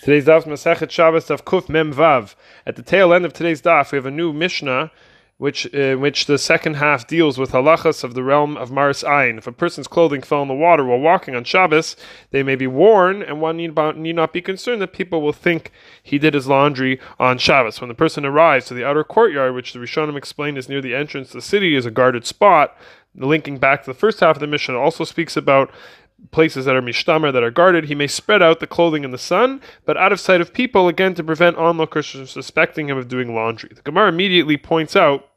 Today's daf Masechet Shabbos Daf Kuf Mem Vav. At the tail end of today's daf, we have a new Mishnah, which uh, which the second half deals with halachas of the realm of Maris Ayin. If a person's clothing fell in the water while walking on Shabbos, they may be worn, and one need, need not be concerned that people will think he did his laundry on Shabbos. When the person arrives to the outer courtyard, which the Rishonim explained is near the entrance to the city, is a guarded spot. Linking back to the first half of the Mishnah, also speaks about places that are mishtamer that are guarded, he may spread out the clothing in the sun, but out of sight of people, again to prevent onlookers from suspecting him of doing laundry. The Gemara immediately points out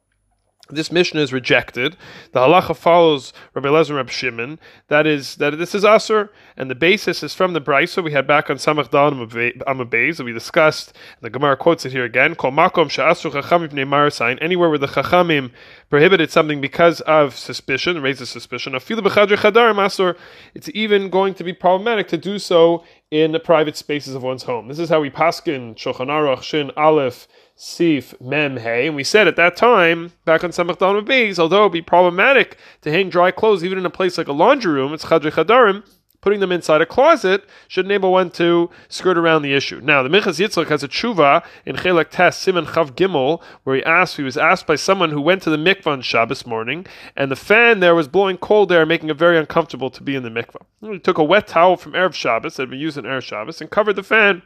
this Mishnah is rejected. The halacha follows Rabbi Lezer Rabbi Shimon. That is that this is asur, and the basis is from the brisa we had back on Samach Dal Amabez that we discussed. The Gemara quotes it here again. Anywhere where the chachamim prohibited something because of suspicion, raises suspicion. Afilu b'chadr chadar masur. It's even going to be problematic to do so in the private spaces of one's home. This is how we paskin Shulchan Aruch Shin Aleph Sif Mem Hey. And we said at that time, back on Samach Dalma Beis, although it would be problematic to hang dry clothes even in a place like a laundry room, it's Chadri Chadarim, putting them inside a closet should enable one to skirt around the issue. Now, the Minchas Yitzchak has a tshuva in Chelak Tes Simon Chav Gimel, where he asked, he was asked by someone who went to the mikvah on Shabbos morning, and the fan there was blowing cold air, making it very uncomfortable to be in the mikvah. He took a wet towel from Erev Shabbos that had been used in Erev Shabbos and covered the fan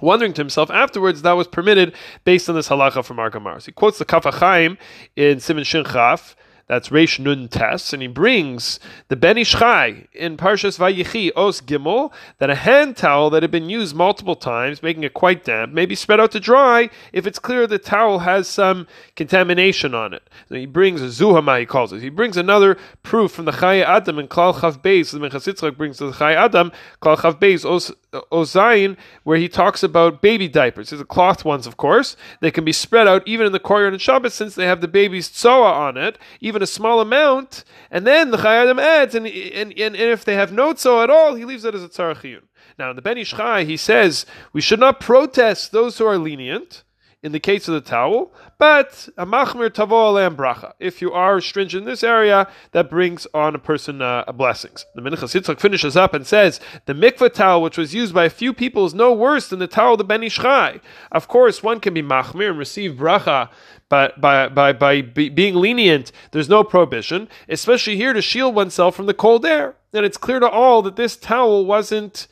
wondering to himself afterwards that was permitted based on this halacha from Argamar. So he quotes the Kaf HaChaim in Simon Shin Chaf, that's Reish Nun Tes, and he brings the Ben Ish Chai in Parshas Vayichi Os Gimel that a hand towel that had been used multiple times, making it quite damp, may be spread out to dry if it's clear the towel has some contamination on it. So he brings a Zuhama, he calls it. He brings another proof from the Chai Adam and Klal Chav Beis. The Minchas Yitzchak brings the Chai Adam, Klal Chav Beis Os Uh, Ozayin, where he talks about baby diapers. These are cloth ones, of course. They can be spread out even in the courtyard and Shabbos since they have the baby's tzoa on it, even a small amount, and then the Chai Adam adds, and, and, and, and if they have no tzo at all, he leaves it as a tzarachiyun. Now, in the Ben Ish Chai, he says we should not protest those who are lenient in the case of the towel, but a machmir tavo bracha. If you are stringent in this area, that brings on a person uh, blessings. The Minchas Yitzchak finishes up and says the mikvah towel, which was used by a few people, is no worse than the towel of the Ben Ish Chai. Of course, one can be machmir and receive bracha by, by, by, by being lenient, there's no prohibition, especially here to shield oneself from the cold air. And it's clear to all that this towel wasn't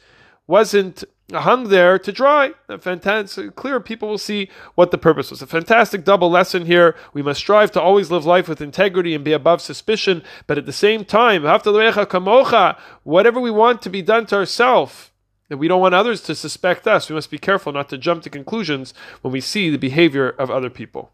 wasn't hung there to dry. Fantastic, clear people will see what the purpose was. A fantastic double lesson here. We must strive to always live life with integrity and be above suspicion, but at the same time, whatever we want to be done to ourselves, and we don't want others to suspect us, we must be careful not to jump to conclusions when we see the behavior of other people.